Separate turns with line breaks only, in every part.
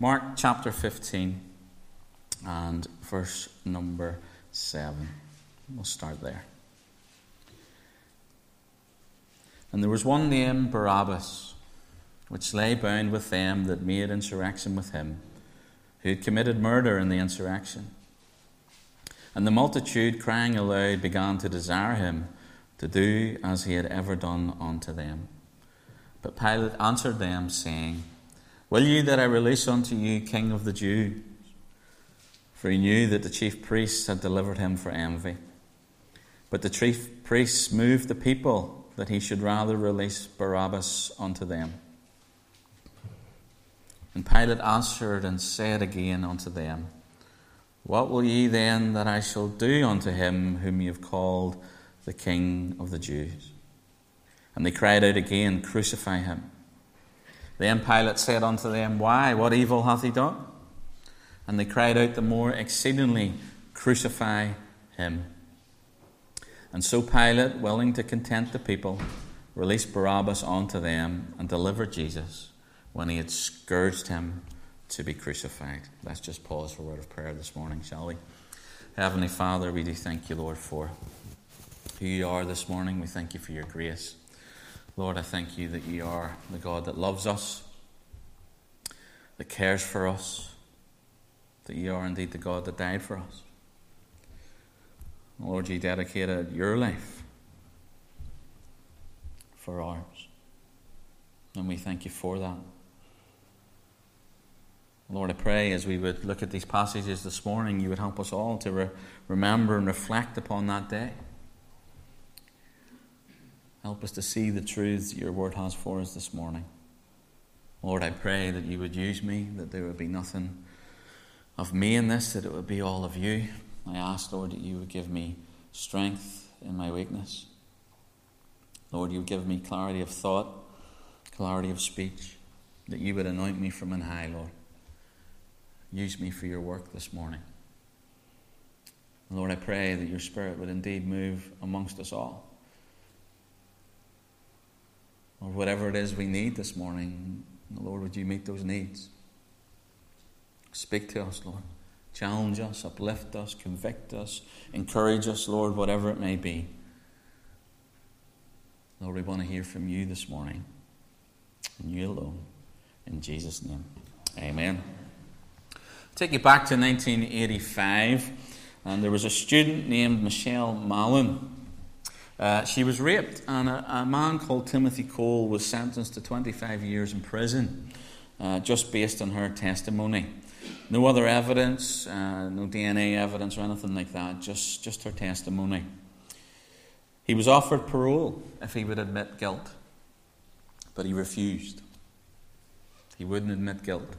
Mark chapter 15 and verse number 7. We'll start there. And there was one named Barabbas, which lay bound with them that made insurrection with him, who had committed murder in the insurrection. And the multitude, crying aloud, began to desire him to do as he had ever done unto them. But Pilate answered them, saying, Will you that I release unto you King of the Jews? For he knew that the chief priests had delivered him for envy. But the chief priests moved the people that he should rather release Barabbas unto them. And Pilate answered and said again unto them, What will ye then that I shall do unto him whom ye have called the King of the Jews? And they cried out again, Crucify him. Then Pilate said unto them, Why? What evil hath he done? And they cried out the more exceedingly, Crucify him. And so Pilate, willing to content the people, released Barabbas unto them and delivered Jesus when he had scourged him to be crucified. Let's just pause for a word of prayer this morning, shall we? Heavenly Father, we do thank you, Lord, for who you are this morning. We thank you for your grace. Lord, I thank you that you are the God that loves us, that cares for us, that you are indeed the God that died for us. Lord, you dedicated your life for ours. And we thank you for that. Lord, I pray as we would look at these passages this morning, you would help us all to re- remember and reflect upon that day. Help us to see the truths that your word has for us this morning. Lord, I pray that you would use me, that there would be nothing of me in this, that it would be all of you. I ask, Lord, that you would give me strength in my weakness. Lord, you would give me clarity of thought, clarity of speech, that you would anoint me from on high, Lord. Use me for your work this morning. Lord, I pray that your Spirit would indeed move amongst us all or whatever it is we need this morning, Lord, would you meet those needs? Speak to us, Lord. Challenge us, uplift us, convict us, encourage us, Lord, whatever it may be. Lord, we want to hear from you this morning, and you alone. In Jesus' name, amen. take you back to 1985, and there was a student named Michele Mallin uh, she was raped, and a, a, man called Timothy Cole was sentenced to 25 years in prison uh, just based on her testimony. No other evidence, uh, no DNA evidence or anything like that, just, just her testimony. He was offered parole if he would admit guilt, but he refused. He wouldn't admit guilt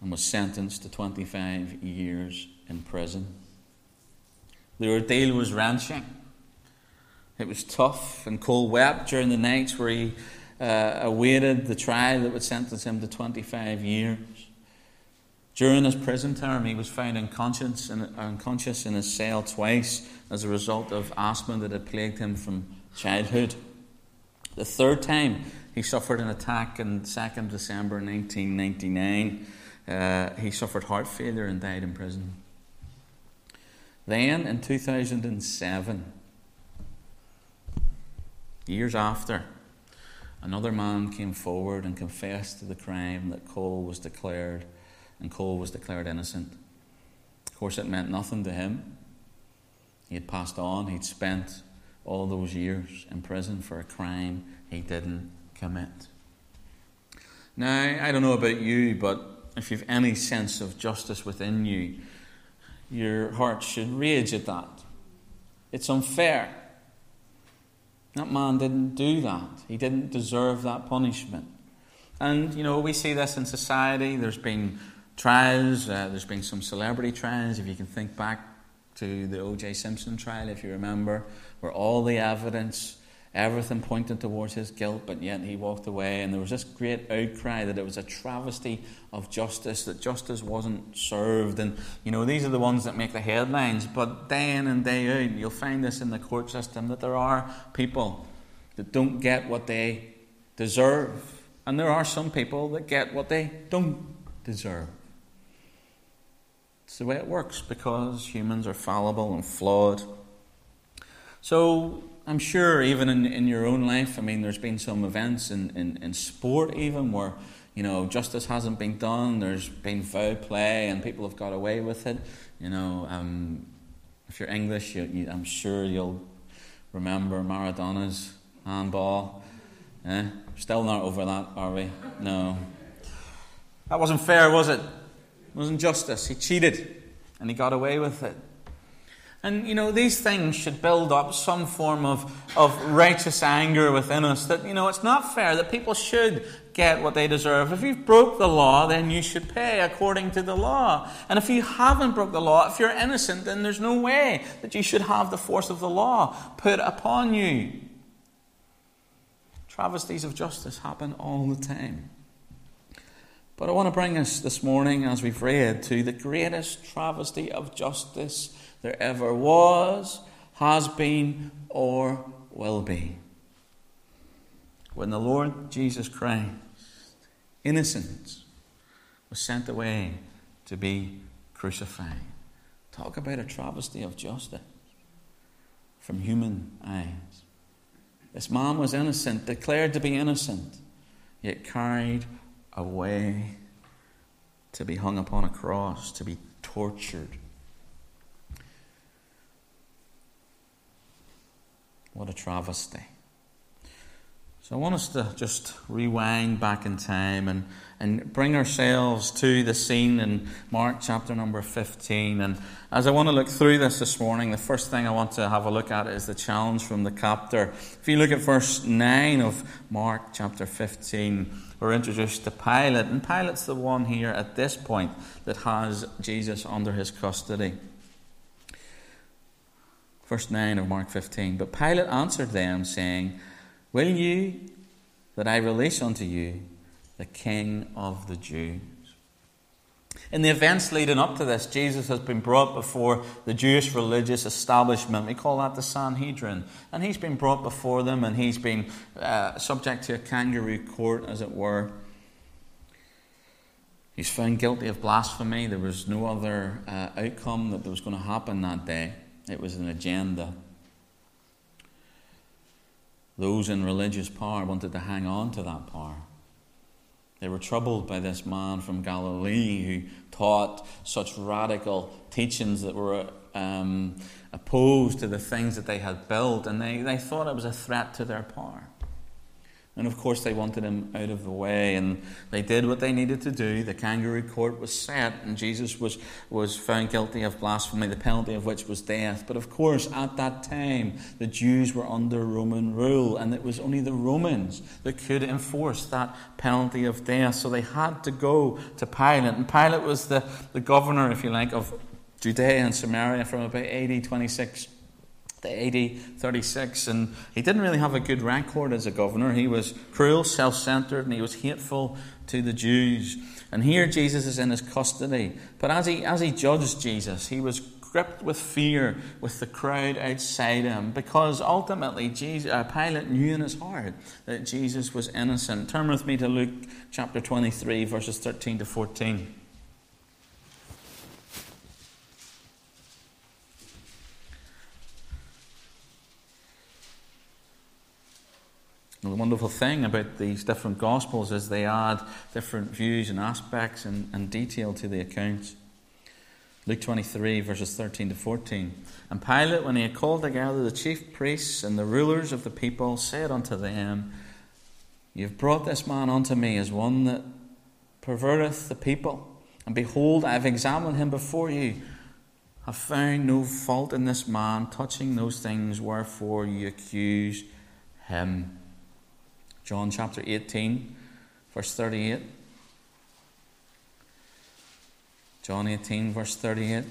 and was sentenced to 25 years in prison. The ordeal was wrenching. It was tough, and Cole wept during the nights where he uh, awaited the trial that would sentence him to 25 years. During his prison term, he was found unconscious in, unconscious in his cell twice as a result of asthma that had plagued him from childhood. The third time, he suffered an attack on 2nd December 1999. Uh, he suffered heart failure and died in prison. Then in 2007, years after, another man came forward and confessed to the crime that Cole was declared, and Cole was declared innocent. Of course, it meant nothing to him. He had passed on, he'd spent all those years in prison for a crime he didn't commit. Now, I don't know about you, but if you've any sense of justice within you, your heart should rage at that. It's unfair. That man didn't do that. He didn't deserve that punishment. And, you know, we see this in society. There's been trials, uh, there's been some celebrity trials. If you can think back to the O.J. Simpson trial, if you remember, where all the evidence Everything pointed towards his guilt, but yet he walked away. And there was this great outcry that it was a travesty of justice, that justice wasn't served. And, you know, these are the ones that make the headlines. But day in and day out, you'll find this in the court system that there are people that don't get what they deserve. And there are some people that get what they don't deserve. It's the way it works because humans are fallible and flawed. So I'm sure even in, in your own life, I mean, there's been some events in, in, in sport even where, you know, justice hasn't been done, there's been foul play and people have got away with it. You know, um, if you're English, you, you, I'm sure you'll remember Maradona's handball. Eh? Still not over that, are we? No. That wasn't fair, was it? It wasn't justice. He cheated and he got away with it. And, you know, these things should build up some form of, of righteous anger within us that, you know, it's not fair, that people should get what they deserve. If you've broke the law, then you should pay according to the law. And if you haven't broke the law, if you're innocent, then there's no way that you should have the force of the law put upon you. Travesties of justice happen all the time. But I want to bring us this morning, as we've read, to the greatest travesty of justice there ever was, has been, or will be. When the Lord Jesus Christ, innocent, was sent away to be crucified. Talk about a travesty of justice from human eyes. This man was innocent, declared to be innocent, yet carried away to be hung upon a cross, to be tortured What a travesty. So I want us to just rewind back in time and, and bring ourselves to the scene in Mark chapter number 15. And as I want to look through this this morning, the first thing I want to have a look at is the challenge from the captor. If you look at verse 9 of Mark chapter 15, we're introduced to Pilate. And Pilate's the one here at this point that has Jesus under his custody. Verse 9 of Mark 15. But Pilate answered them, saying, Will you that I release unto you the King of the Jews? In the events leading up to this, Jesus has been brought before the Jewish religious establishment. We call that the Sanhedrin. And he's been brought before them and he's been uh, subject to a kangaroo court, as it were. He's found guilty of blasphemy. There was no other uh, outcome that was going to happen that day. It was an agenda. Those in religious power wanted to hang on to that power. They were troubled by this man from Galilee who taught such radical teachings that were um, opposed to the things that they had built, and they, they thought it was a threat to their power. And of course, they wanted him out of the way, and they did what they needed to do. The kangaroo court was set, and Jesus was, was found guilty of blasphemy, the penalty of which was death. But of course, at that time, the Jews were under Roman rule, and it was only the Romans that could enforce that penalty of death. So they had to go to Pilate, and Pilate was the, the governor, if you like, of Judea and Samaria from about AD 26 the AD 36, and he didn't really have a good record as a governor. He was cruel, self centered, and he was hateful to the Jews. And here Jesus is in his custody. But as he, as he judged Jesus, he was gripped with fear with the crowd outside him because ultimately Jesus, uh, Pilate knew in his heart that Jesus was innocent. Turn with me to Luke chapter 23, verses 13 to 14. The wonderful thing about these different Gospels is they add different views and aspects and, and detail to the accounts. Luke 23, verses 13 to 14. And Pilate, when he had called together the chief priests and the rulers of the people, said unto them, You have brought this man unto me as one that perverteth the people. And behold, I have examined him before you. I found no fault in this man touching those things wherefore you accuse him. John chapter 18, verse 38. John 18, verse 38.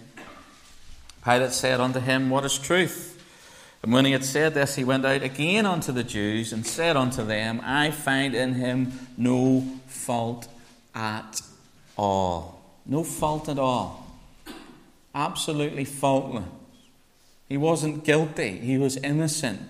Pilate said unto him, What is truth? And when he had said this, he went out again unto the Jews and said unto them, I find in him no fault at all. No fault at all. Absolutely faultless. He wasn't guilty, he was innocent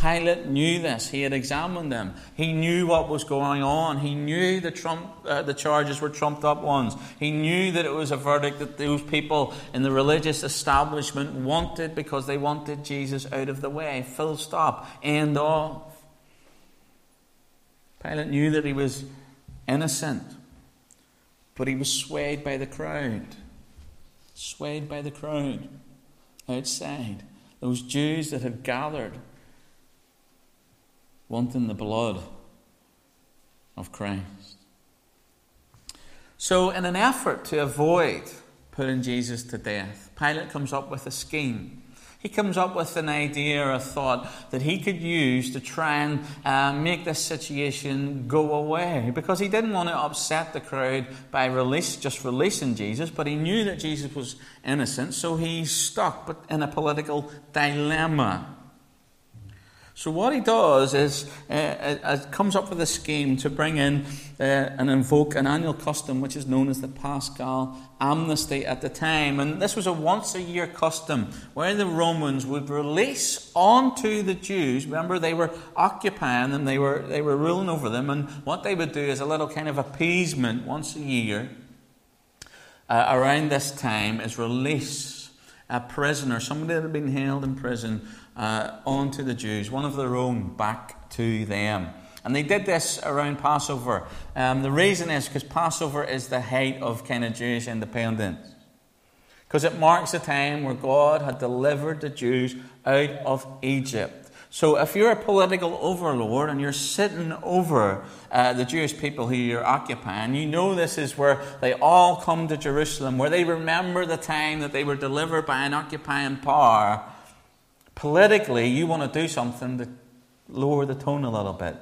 Pilate knew this. He had examined them. He knew what was going on. He knew the, trump, uh, the charges were trumped up ones. He knew that it was a verdict that those people in the religious establishment wanted because they wanted Jesus out of the way. Full stop. End of. Pilate knew that he was innocent, but he was swayed by the crowd. Swayed by the crowd outside. Those Jews that had gathered wanting the blood of Christ. So, in an effort to avoid putting Jesus to death, Pilate comes up with a scheme. He comes up with an idea or a thought that he could use to try and uh, make this situation go away because he didn't want to upset the crowd by release, just releasing Jesus, but he knew that Jesus was innocent, so he's stuck but in a political dilemma. So what he does is uh, uh, uh, comes up with a scheme to bring in uh, and invoke an annual custom which is known as the Paschal amnesty at the time. And this was a once a year custom where the Romans would release onto the Jews. Remember, they were occupying them, they were, they were ruling over them. And what they would do is a little kind of appeasement once a year uh, around this time is release a prisoner, somebody that had been held in prison uh, onto the Jews, one of their own back to them. And they did this around Passover. Um, the reason is because Passover is the height of kind of Jewish independence. Because it marks a time where God had delivered the Jews out of Egypt. So if you're a political overlord and you're sitting over uh, the Jewish people who you're occupying, you know this is where they all come to Jerusalem, where they remember the time that they were delivered by an occupying power politically, you want to do something to lower the tone a little bit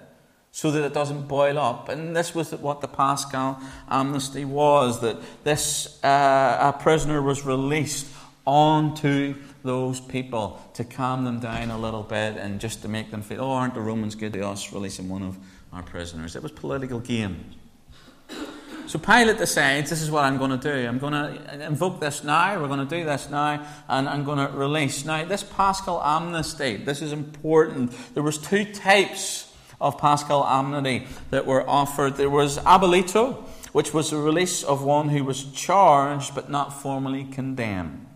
so that it doesn't boil up. And this was what the Paschal amnesty was that this uh, prisoner was released onto those people to calm them down a little bit and just to make them feel, oh, aren't the Romans good to us releasing one of our prisoners? It was political games. So Pilate decides, this is what I'm going to do. I'm going to invoke this now, we're going to do this now, and I'm going to release. Now, this Paschal amnesty, this is important. There was two types of Paschal amnesty that were offered. There was abolitio, which was the release of one who was charged but not formally condemned.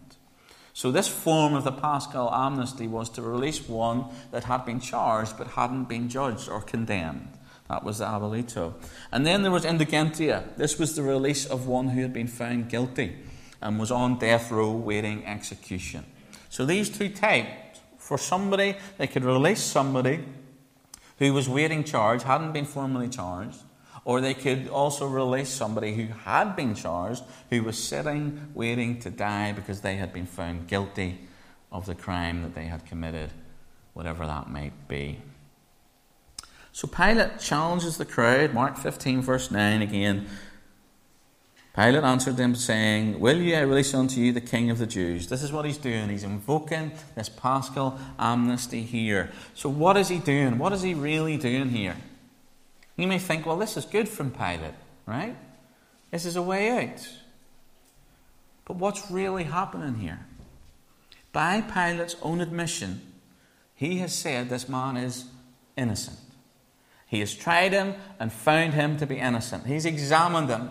So, this form of the Paschal amnesty was to release one that had been charged but hadn't been judged or condemned. That was the abolitio. And then there was indulgentia. This was the release of one who had been found guilty and was on death row waiting execution. So these two types, for somebody, they could release somebody who was waiting charge, hadn't been formally charged, or they could also release somebody who had been charged, who was sitting waiting to die because they had been found guilty of the crime that they had committed, whatever that might be. So Pilate challenges the crowd, Mark 15, verse 9 again. Pilate answered them, saying, Will ye I release unto you the King of the Jews? This is what he's doing. He's invoking this paschal amnesty here. So, what is he doing? What is he really doing here? You may think, well, this is good from Pilate, right? This is a way out. But what's really happening here? By Pilate's own admission, he has said this man is innocent. He has tried him and found him to be innocent. He's examined him.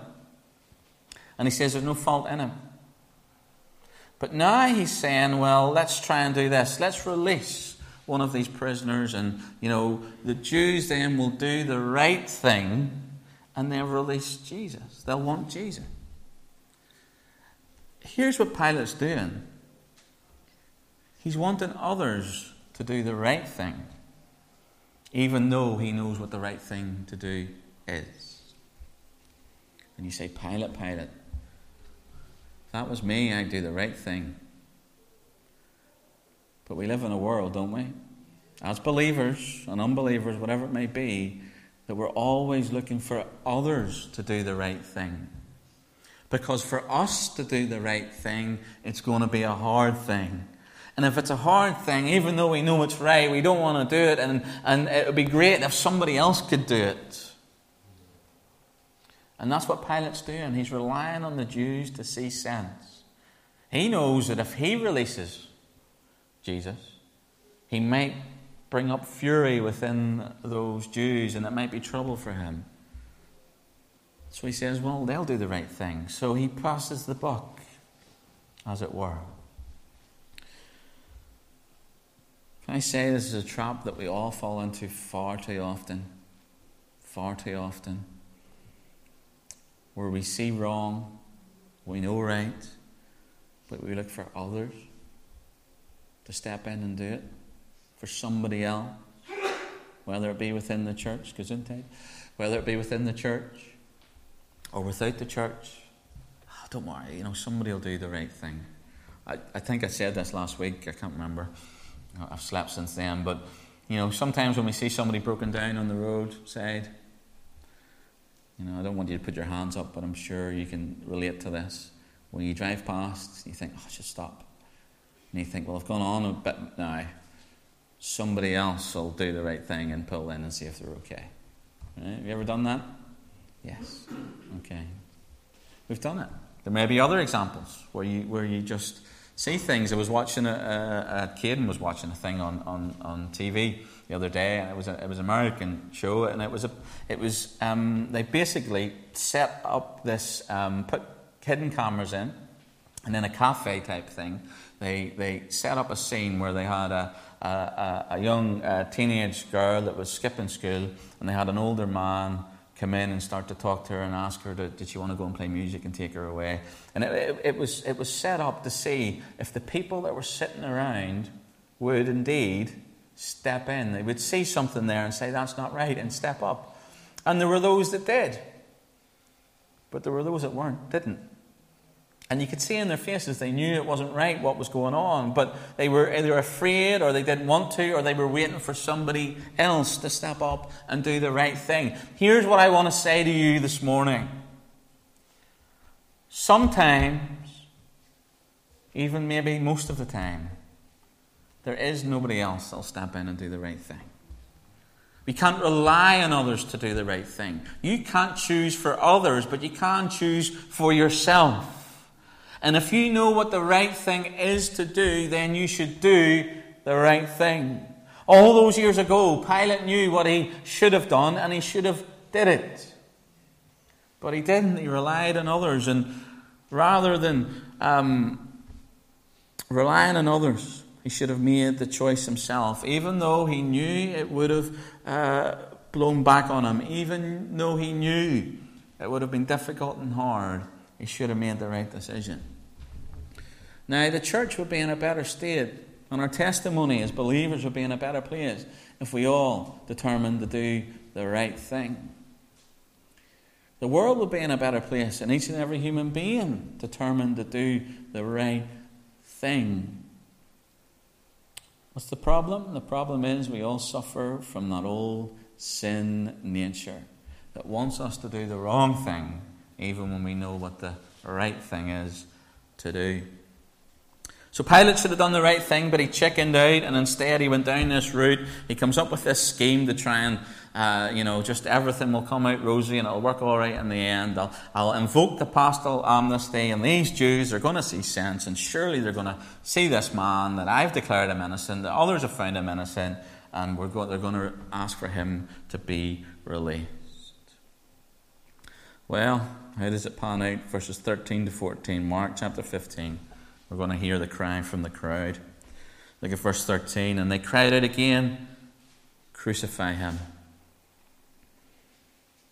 And he says there's no fault in him. But now he's saying, well, let's try and do this. Let's release one of these prisoners, and, you know, the Jews then will do the right thing and they'll release Jesus. They'll want Jesus. Here's what Pilate's doing he's wanting others to do the right thing even though he knows what the right thing to do is. And you say, Pilate, Pilate, if that was me, I'd do the right thing. But we live in a world, don't we? As believers and unbelievers, whatever it may be, that we're always looking for others to do the right thing. Because for us to do the right thing, it's going to be a hard thing. And if it's a hard thing, even though we know it's right, we don't want to do it, and, and it would be great if somebody else could do it. And that's what Pilate's doing. He's relying on the Jews to see sense. He knows that if he releases Jesus, he might bring up fury within those Jews, and it might be trouble for him. So he says, Well, they'll do the right thing. So he passes the buck, as it were. Can I say this is a trap that we all fall into far too often? Far too often. Where we see wrong, we know right, but we look for others to step in and do it for somebody else, whether it be within the church, Gesundheit, whether it be within the church or without the church. Oh, don't worry, you know, somebody will do the right thing. I, I think I said this last week, I can't remember. I've slept since then, but you know, sometimes when we see somebody broken down on the roadside, you know, I don't want you to put your hands up, but I'm sure you can relate to this. When you drive past, you think, oh, I should stop. And you think, well, I've gone on a bit now. Somebody else will do the right thing and pull in and see if they're okay. Right? Have you ever done that? Yes. Okay. We've done it. There may be other examples where you, where you just see things. I was watching a, a, a was watching a thing on, on, on TV the other day, and it was a, it was an American show, and it was a it was um, they basically set up this um, put hidden cameras in, and in a cafe type thing, they they set up a scene where they had a a, a young uh, teenage girl that was skipping school, and they had an older man come in and start to talk to her and ask her to, did she want to go and play music and take her away. And it, it, it, was, it was set up to see if the people that were sitting around would indeed step in. They would see something there and say, that's not right, and step up. And there were those that did. But there were those that weren't, didn't. And you could see in their faces they knew it wasn't right what was going on, but they were either afraid or they didn't want to or they were waiting for somebody else to step up and do the right thing. Here's what I want to say to you this morning. Sometimes, even maybe most of the time, there is nobody else that'll step in and do the right thing. We can't rely on others to do the right thing. You can't choose for others, but you can choose for yourself. And if you know what the right thing is to do, then you should do the right thing. All those years ago, Pilate knew what he should have done and he should have did it. But he didn't. He relied on others. And rather than um, relying on others, he should have made the choice himself, even though he knew it would have uh, blown back on him, even though he knew it would have been difficult and hard. He should have made the right decision. Now, the church would be in a better state, and our testimony as believers would be in a better place if we all determined to do the right thing. The world would be in a better place, and each and every human being determined to do the right thing. What's the problem? The problem is we all suffer from that old sin nature that wants us to do the wrong thing even when we know what the right thing is to do. So Pilate should have done the right thing, but he chickened out, and instead he went down this route. He comes up with this scheme to try and, uh, you know, just everything will come out rosy and it'll work all right in the end. I'll, I'll invoke the paschal amnesty, and these Jews are going to see sense, and surely they're going to see this man that I've declared him innocent, that others have found him innocent, and we're they're going to ask for him to be released. Well, how does it pan out? Verses 13 to 14, Mark chapter 15. We're going to hear the cry from the crowd. Look at verse 13. And they cried out again, Crucify him.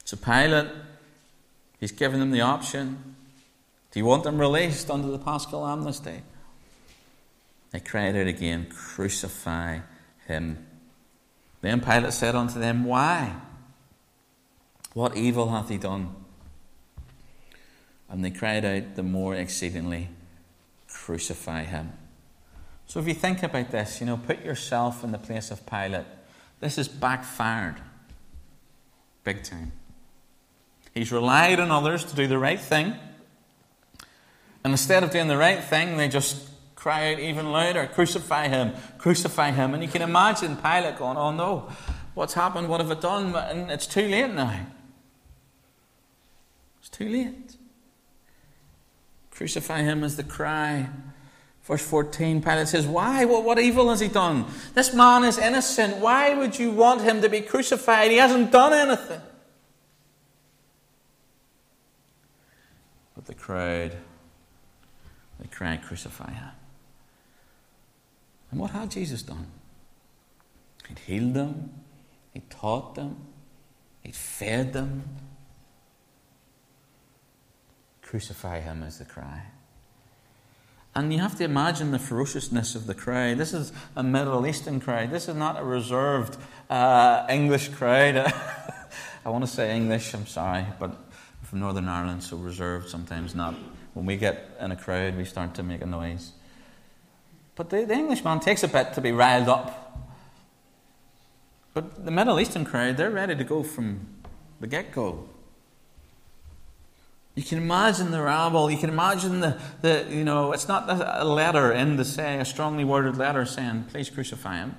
So Pilate, he's given them the option. Do you want them released under the paschal amnesty? They cried out again, Crucify him. Then Pilate said unto them, Why? What evil hath he done? And they cried out the more exceedingly, Crucify him. So if you think about this, you know, put yourself in the place of Pilate. This is backfired. Big time. He's relied on others to do the right thing. And instead of doing the right thing, they just cry out even louder, Crucify him, crucify him. And you can imagine Pilate going, Oh no, what's happened? What have I done? And it's too late now. It's too late. Crucify him as the cry Verse 14, Pilate says, Why? What, what evil has he done? This man is innocent. Why would you want him to be crucified? He hasn't done anything. But the crowd, they cried, Crucify him. And what had Jesus done? He'd healed them, he'd taught them, he'd fed them. Crucify him is the cry. And you have to imagine the ferociousness of the crowd. This is a Middle Eastern crowd. This is not a reserved uh, English crowd. I want to say English, I'm sorry, but from Northern Ireland, so reserved sometimes not. When we get in a crowd, we start to make a noise. But the, the Englishman takes a bit to be riled up. But the Middle Eastern crowd, they're ready to go from the get go. You can imagine the rabble. You can imagine the, the you know, it's not a letter in the say, a strongly worded letter saying, please crucify him.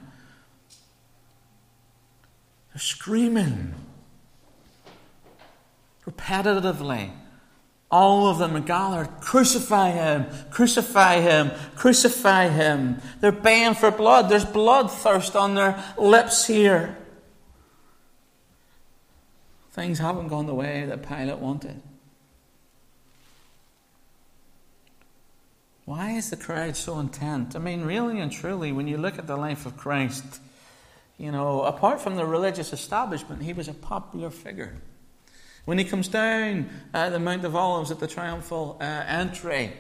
They're screaming repetitively. All of them are gathered, crucify him, crucify him, crucify him. They're baying for blood. There's bloodthirst on their lips here. Things haven't gone the way that Pilate wanted. Why is the crowd so intent? I mean, really and truly, when you look at the life of Christ, you know, apart from the religious establishment, he was a popular figure. When he comes down uh, the Mount of Olives at the triumphal uh, entry,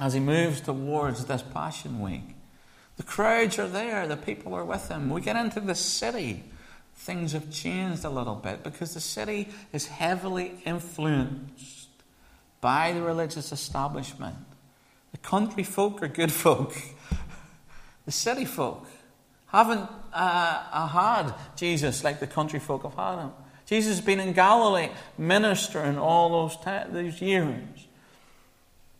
as he moves towards this Passion Week, the crowds are there, the people are with him. We get into the city, things have changed a little bit because the city is heavily influenced by the religious establishment. The country folk are good folk. the city folk haven't uh, had Jesus like the country folk have had him. Jesus has been in Galilee ministering all those, those years.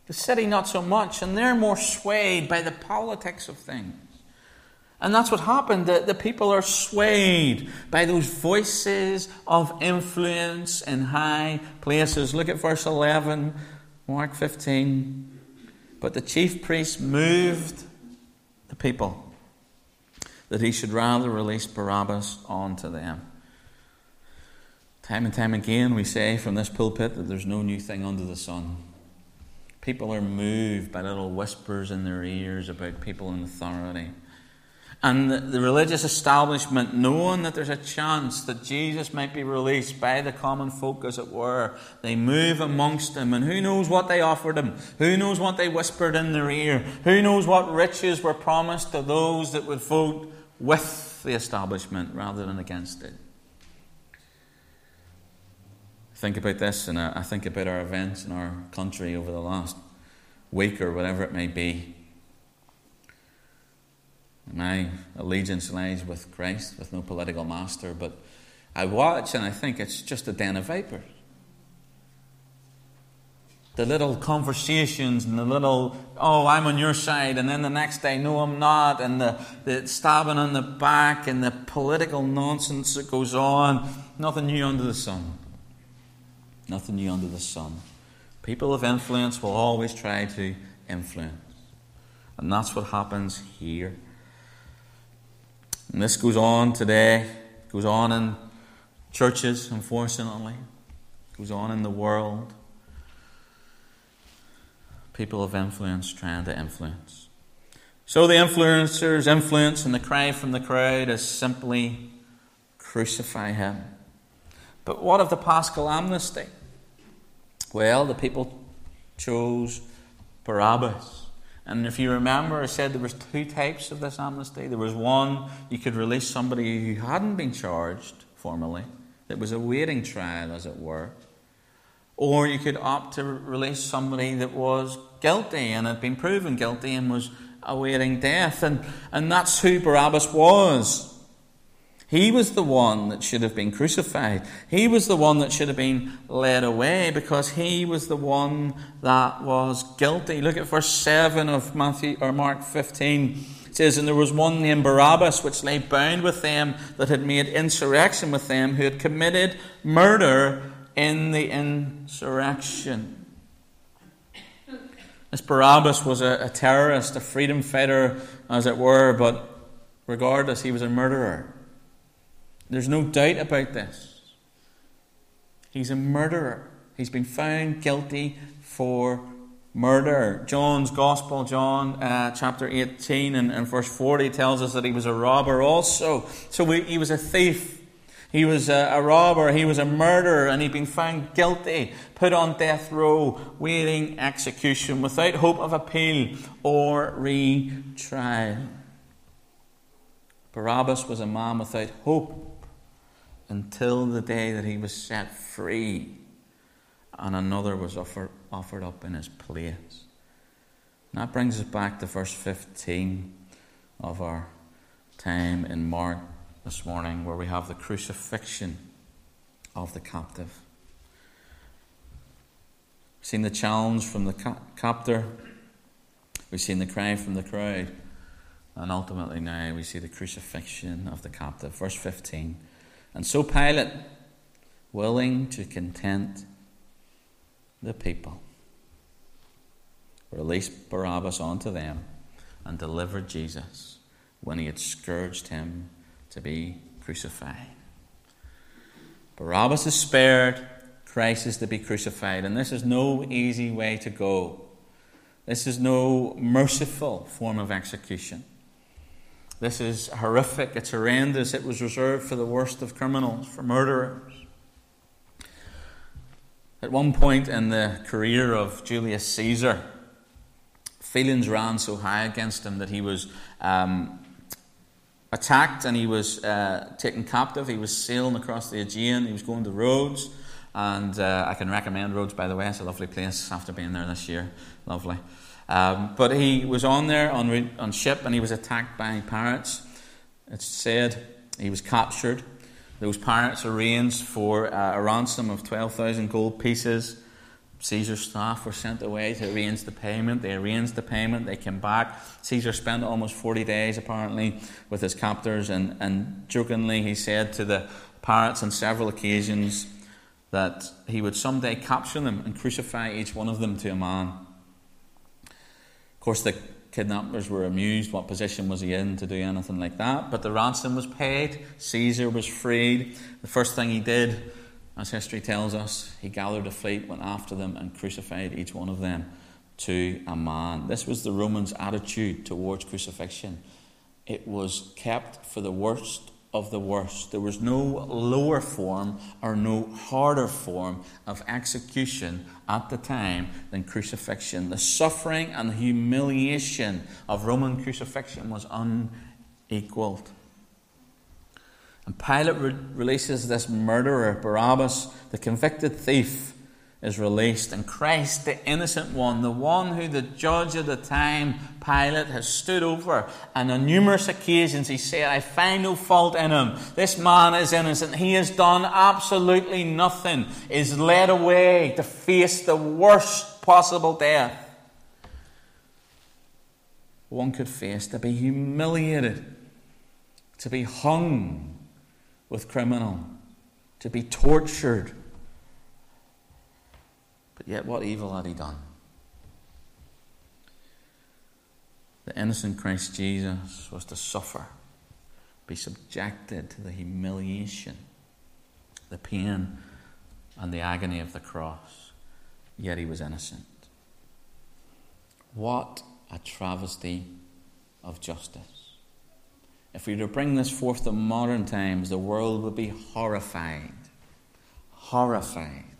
The city, not so much, and they're more swayed by the politics of things. And that's what happened. The, the people are swayed by those voices of influence in high places. Look at verse 11, Mark 15. But the chief priest moved the people that he should rather release Barabbas onto them. Time and time again, we say from this pulpit that there's no new thing under the sun. People are moved by little whispers in their ears about people in authority. And the, religious establishment, knowing that there's a chance that Jesus might be released by the common folk, as it were, they move amongst them. And who knows what they offered him? Who knows what they whispered in their ear? Who knows what riches were promised to those that would vote with the establishment rather than against it? Think about this, and I think about our events in our country over the last week or whatever it may be. My allegiance lies with Christ, with no political master, but I watch and I think it's just a den of vipers. The little conversations and the little, oh, I'm on your side, and then the next day, no, I'm not, and the, the stabbing on the back and the political nonsense that goes on. Nothing new under the sun. Nothing new under the sun. People of influence will always try to influence. And that's what happens here. And this goes on today, goes on in churches, unfortunately, goes on in the world. People of influence trying to influence. So the influencers' influence and the cry from the crowd is simply crucify him. But what of the paschal amnesty? Well, the people chose Barabbas. And if you remember, I said there was two types of this amnesty. There was one you could release somebody who hadn't been charged formally, that was awaiting trial, as it were. Or you could opt to release somebody that was guilty and had been proven guilty and was awaiting death. And, and that's who Barabbas was. He was the one that should have been crucified. He was the one that should have been led away because he was the one that was guilty. Look at verse 7 of Matthew or Mark 15. It says, And there was one named Barabbas which lay bound with them that had made insurrection with them, who had committed murder in the insurrection. This Barabbas was a, a terrorist, a freedom fighter, as it were, but regardless, he was a murderer. There's no doubt about this. He's a murderer. He's been found guilty for murder. John's Gospel, John uh, chapter 18 and, and, verse 40 tells us that he was a robber also. So we, he was a thief. He was a, a robber. He was a murderer and he'd been found guilty, put on death row, waiting execution without hope of appeal or retrial. Barabbas was a man without hope until the day that he was set free and another was offered, offered up in his place. And that brings us back to verse 15 of our time in Mark this morning, where we have the crucifixion of the captive. We've seen the challenge from the ca- captor, we've seen the cry from the crowd, and ultimately now we see the crucifixion of the captive. Verse 15. And so Pilate, willing to content the people, released Barabbas onto them, and delivered Jesus when he had scourged him to be crucified. Barabbas is spared, Christ is to be crucified, and this is no easy way to go. This is no merciful form of execution. This is horrific, it's horrendous, it was reserved for the worst of criminals, for murderers. At one point in the career of Julius Caesar, feelings ran so high against him that he was um, attacked and he was uh, taken captive. He was sailing across the Aegean, he was going to Rhodes. And uh, I can recommend Rhodes, by the way. It's a lovely place after being there this year. Lovely. Um, but he was on there on, on ship and he was attacked by pirates. It's said he was captured those pirates arranged for uh, a ransom of 12,000 gold pieces. Caesar's staff were sent away to arrange the payment. They arranged the payment. They came back. Caesar spent almost 40 days, apparently, with his captors. And, and jokingly, he said to the pirates on several occasions that he would someday capture them and crucify each one of them to a man. Course, the kidnappers were amused. What position was he in to do anything like that? But the ransom was paid. Caesar was freed. The first thing he did, as history tells us, he gathered a fleet, went after them, and crucified each one of them to a man. This was the Romans' attitude towards crucifixion. It was kept for the worst of the worst. There was no lower form or no harder form of execution at the time than crucifixion. The suffering and the humiliation of Roman crucifixion was unequaled. And Pilate re- releases this murderer, Barabbas, the convicted thief is released, and Christ, the innocent one, the one who the judge of the time, Pilate, has stood over, and on numerous occasions he said, I find no fault in him. This man is innocent. He has done absolutely nothing, is led away to face the worst possible death one could face, to be humiliated, to be hung with criminal, to be tortured yet, what evil had he done? The innocent Christ Jesus was to suffer, be subjected to the humiliation, the pain, and the agony of the cross, yet he was innocent. What a travesty of justice. If we were to bring this forth to modern times, the world would be horrified. Horrified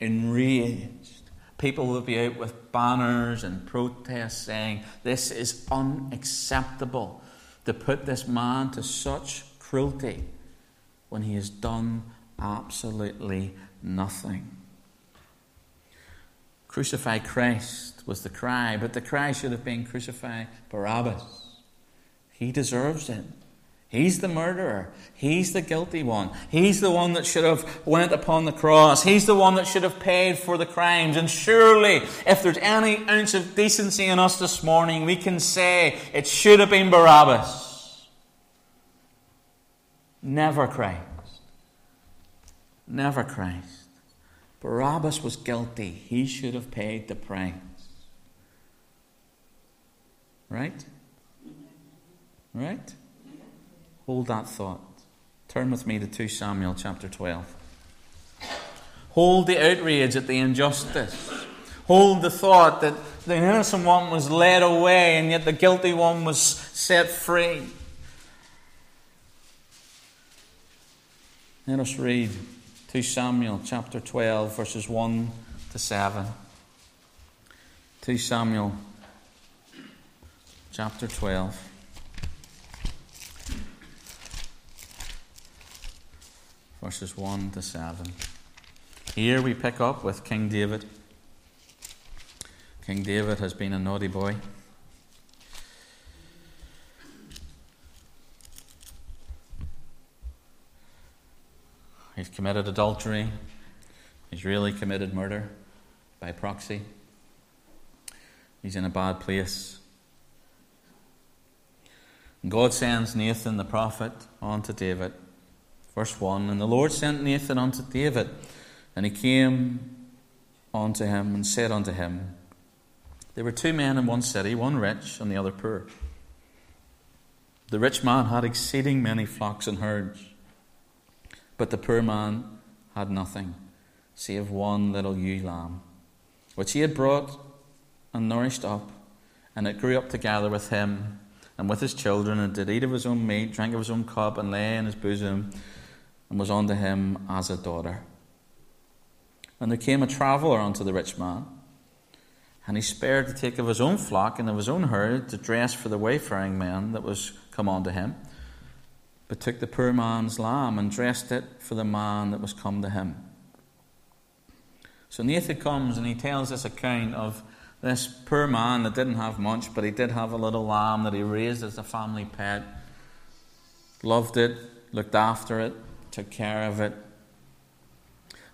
enraged. People will be out with banners and protests saying, This is unacceptable to put this man to such cruelty when he has done absolutely nothing. Crucify Christ was the cry, but the cry should have been crucify Barabbas. He deserves it. He's the murderer. He's the guilty one. He's the one that should have went upon the cross. He's the one that should have paid for the crimes. And surely, if there's any ounce of decency in us this morning, we can say it should have been Barabbas. Never Christ. Never Christ. Barabbas was guilty. He should have paid the price. Right? Right? Hold that thought. Turn with me to 2 Samuel chapter 12. Hold the outrage at the injustice. Hold the thought that the innocent one was led away and yet the guilty one was set free. Let us read 2 Samuel chapter 12, verses 1 to 7. 2 Samuel chapter 12. Verses 1 to 7. Here we pick up with King David. King David has been a naughty boy. He's committed adultery. He's really committed murder by proxy. He's in a bad place. God sends Nathan the prophet on to David. Verse 1 And the Lord sent Nathan unto David, and he came unto him and said unto him, There were two men in one city, one rich and the other poor. The rich man had exceeding many flocks and herds but the poor man had nothing, save one little ewe lamb, which he had brought and nourished up, and it grew up together with him and with his children, and did eat of his own meat, drank of his own cup, and lay in his bosom, and was unto him as a daughter. And there came a traveller unto the rich man, and he spared to take of his own flock and of his own herd to dress for the wayfaring man that was come unto him but took the poor man's lamb and dressed it for the man that was come to him. So Nathan comes and he tells this account of this poor man that didn't have much, but he did have a little lamb that he raised as a family pet, loved it, looked after it, took care of it.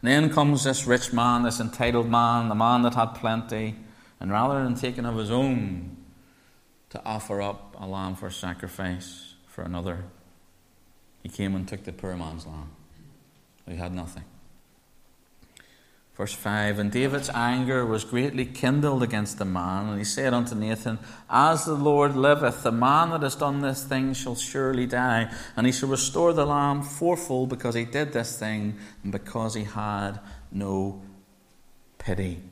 And then comes this rich man, this entitled man, the man that had plenty, and rather than taking of his own to offer up a lamb for sacrifice for another, he came and took the poor man's lamb. He had nothing. Verse 5 And David's anger was greatly kindled against the man, and he said unto Nathan, As the Lord liveth, the man that has done this thing shall surely die, and he shall restore the lamb fourfold because he did this thing, and because he had no pity.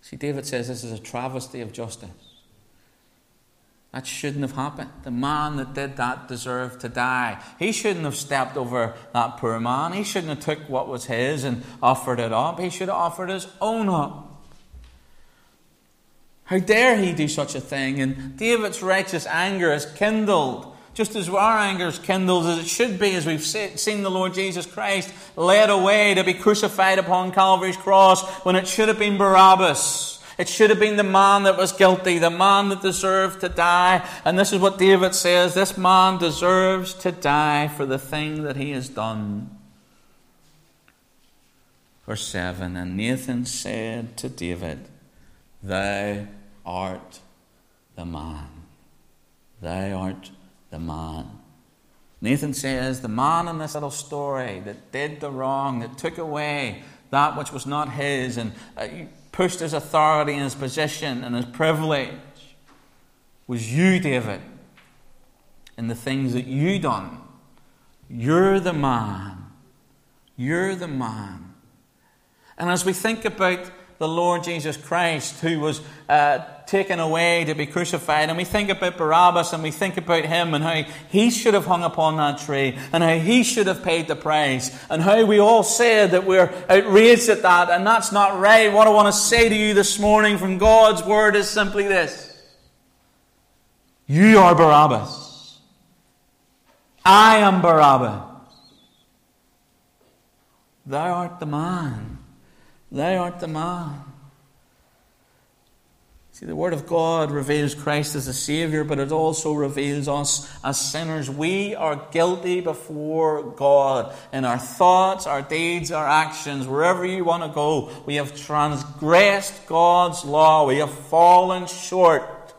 See, David says this is a travesty of justice. That shouldn't have happened. The man that did that deserved to die. He shouldn't have stepped over that poor man. He shouldn't have took what was his and offered it up. He should have offered his own up. How dare he do such a thing? And David's righteous anger is kindled, just as our anger is kindled as it should be, as we've seen the Lord Jesus Christ led away to be crucified upon Calvary's cross when it should have been Barabbas. It should have been the man that was guilty, the man that deserved to die. And this is what David says this man deserves to die for the thing that he has done. Verse 7 And Nathan said to David, Thou art the man. Thou art the man. Nathan says, The man in this little story that did the wrong, that took away that which was not his, and uh, pushed his authority and his position and his privilege was you, David, and the things that you done. You're the man. You're the man. And as we think about the Lord Jesus Christ, who was uh, taken away to be crucified. And we think about Barabbas and we think about him and how he should have hung upon that tree and how he should have paid the price and how we all said that we're outraged at that and that's not right. What I want to say to you this morning from God's word is simply this You are Barabbas. I am Barabbas. Thou art the man. Thou art the man. See, the Word of God reveals Christ as a Savior, but it also reveals us as sinners. We are guilty before God in our thoughts, our deeds, our actions, wherever you want to go. We have transgressed God's law. We have fallen short.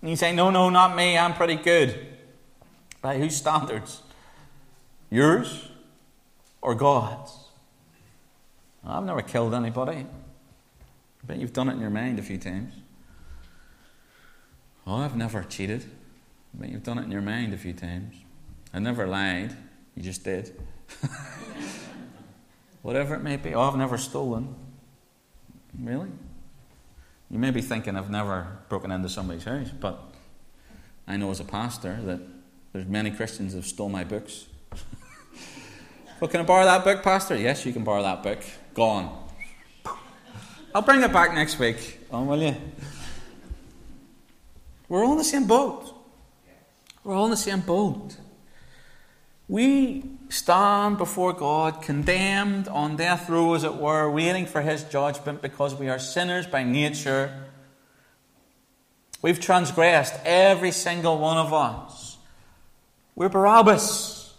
And you say, No, no, not me. I'm pretty good. By whose standards? Yours or God's? I've never killed anybody. I bet you've done it in your mind a few times. Oh, I've never cheated. But you've done it in your mind a few times. I never lied. You just did. Whatever it may be. Oh, I've never stolen. Really? You may be thinking I've never broken into somebody's house, but I know as a pastor that there's many Christians have stole my books. well, can I borrow that book, Pastor? Yes, you can borrow that book. Gone. I'll bring it back next week. Oh, will you? We're all in the same boat. We're all in the same boat. We stand before God, condemned on death row, as it were, waiting for His judgment because we are sinners by nature. We've transgressed, every single one of us. We're Barabbas.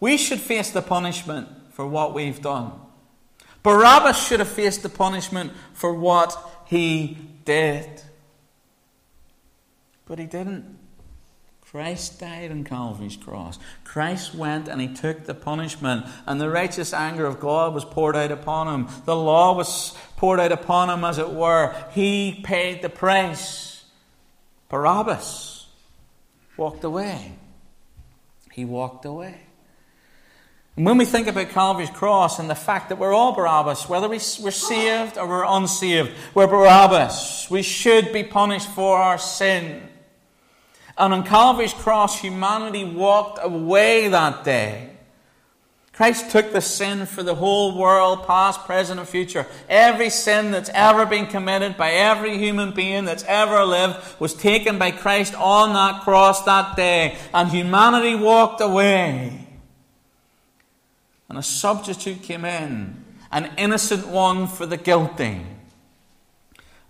We should face the punishment for what we've done. Barabbas should have faced the punishment for what he did. But he didn't. Christ died on Calvary's cross. Christ went and he took the punishment, and the righteous anger of God was poured out upon him. The law was poured out upon him, as it were. He paid the price. Barabbas walked away. He walked away. And when we think about Calvary's cross and the fact that we're all Barabbas, whether we're saved or we're unsaved, we're Barabbas. We should be punished for our sin. And on Calvary's cross, humanity walked away that day. Christ took the sin for the whole world, past, present, and future. Every sin that's ever been committed by every human being that's ever lived was taken by Christ on that cross that day. And humanity walked away. And a substitute came in, an innocent one for the guilty,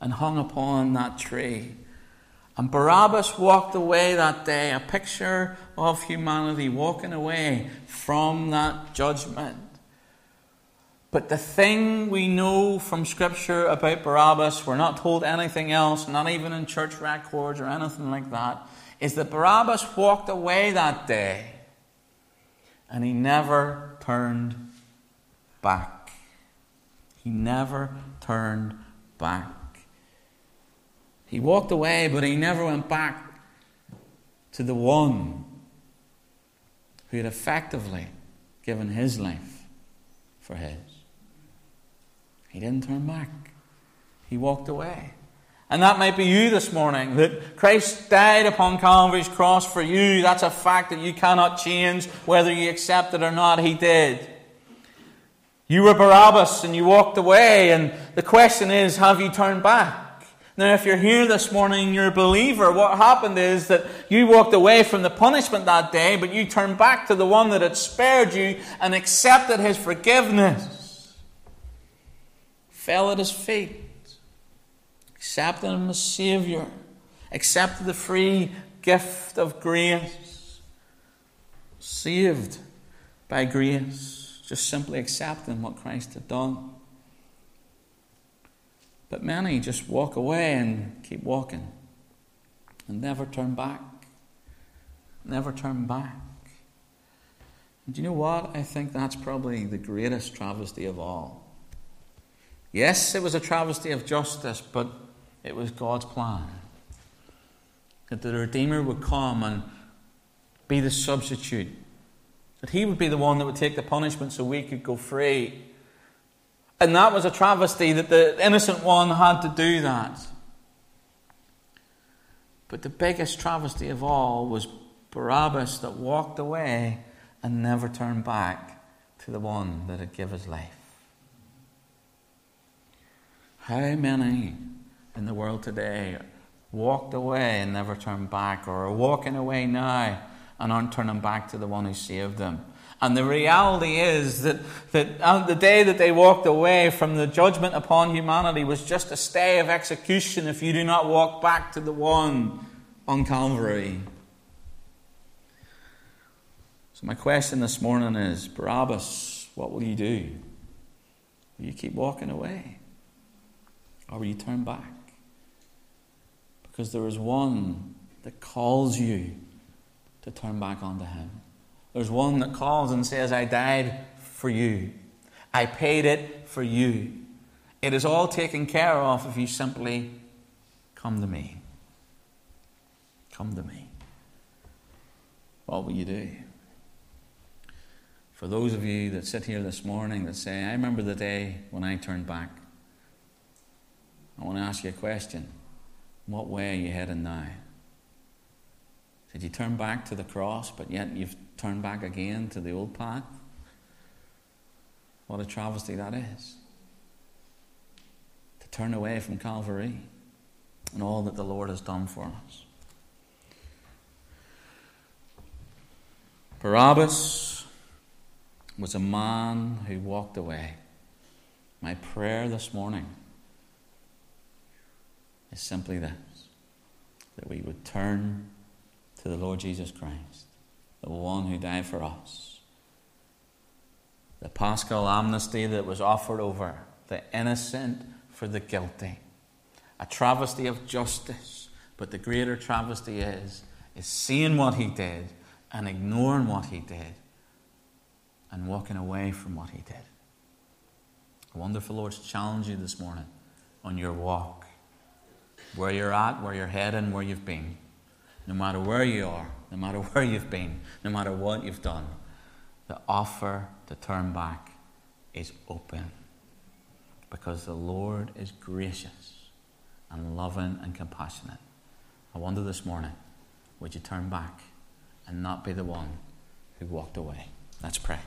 and hung upon that tree. And Barabbas walked away that day, a picture of humanity walking away from that judgment. But the thing we know from Scripture about Barabbas, we're not told anything else, not even in church records or anything like that, is that Barabbas walked away that day and he never turned back. He never turned back. He walked away, but he never went back to the one who had effectively given his life for his. He didn't turn back, he walked away. And that might be you this morning, that Christ died upon Calvary's cross for you. That's a fact that you cannot change whether you accept it or not. He did. You were Barabbas and you walked away, and the question is have you turned back? Now, if you're here this morning, you're a believer, what happened is that you walked away from the punishment that day, but you turned back to the one that had spared you and accepted his forgiveness. Fell at his feet, accepted him as Savior, accepted the free gift of grace, saved by grace, just simply accepting what Christ had done. But many just walk away and keep walking and never turn back. Never turn back. And do you know what? I think that's probably the greatest travesty of all. Yes, it was a travesty of justice, but it was God's plan. That the Redeemer would come and be the substitute. That he would be the one that would take the punishment so we could go free. And that was a travesty that the innocent one had to do that. But the biggest travesty of all was Barabbas that walked away and never turned back to the one that had given his life. How many in the world today walked away and never turned back, or are walking away now and aren't turning back to the one who saved them? And the reality is that, that on the day that they walked away from the judgment upon humanity was just a stay of execution if you do not walk back to the one on Calvary. So, my question this morning is Barabbas, what will you do? Will you keep walking away? Or will you turn back? Because there is one that calls you to turn back onto Him. There's one that calls and says, I died for you. I paid it for you. It is all taken care of if you simply Come to me. Come to me. What will you do? For those of you that sit here this morning that say, I remember the day when I turned back, I want to ask you a question. What way are you heading now? Did you turn back to the cross, but yet you've turned back again to the old path? What a travesty that is. To turn away from Calvary and all that the Lord has done for us. Barabbas was a man who walked away. My prayer this morning is simply this that we would turn to the Lord Jesus Christ, the one who died for us. The paschal amnesty that was offered over the innocent for the guilty. A travesty of justice. But the greater travesty is, is seeing what he did and ignoring what he did and walking away from what he did. I wonder if Lord's challenged you this morning on your walk, where you're at, where you're heading, where you've been. No matter where you are, no matter where you've been, no matter what you've done, the offer to turn back is open because the Lord is gracious and loving and compassionate. I wonder this morning, would you turn back and not be the one who walked away? Let's pray.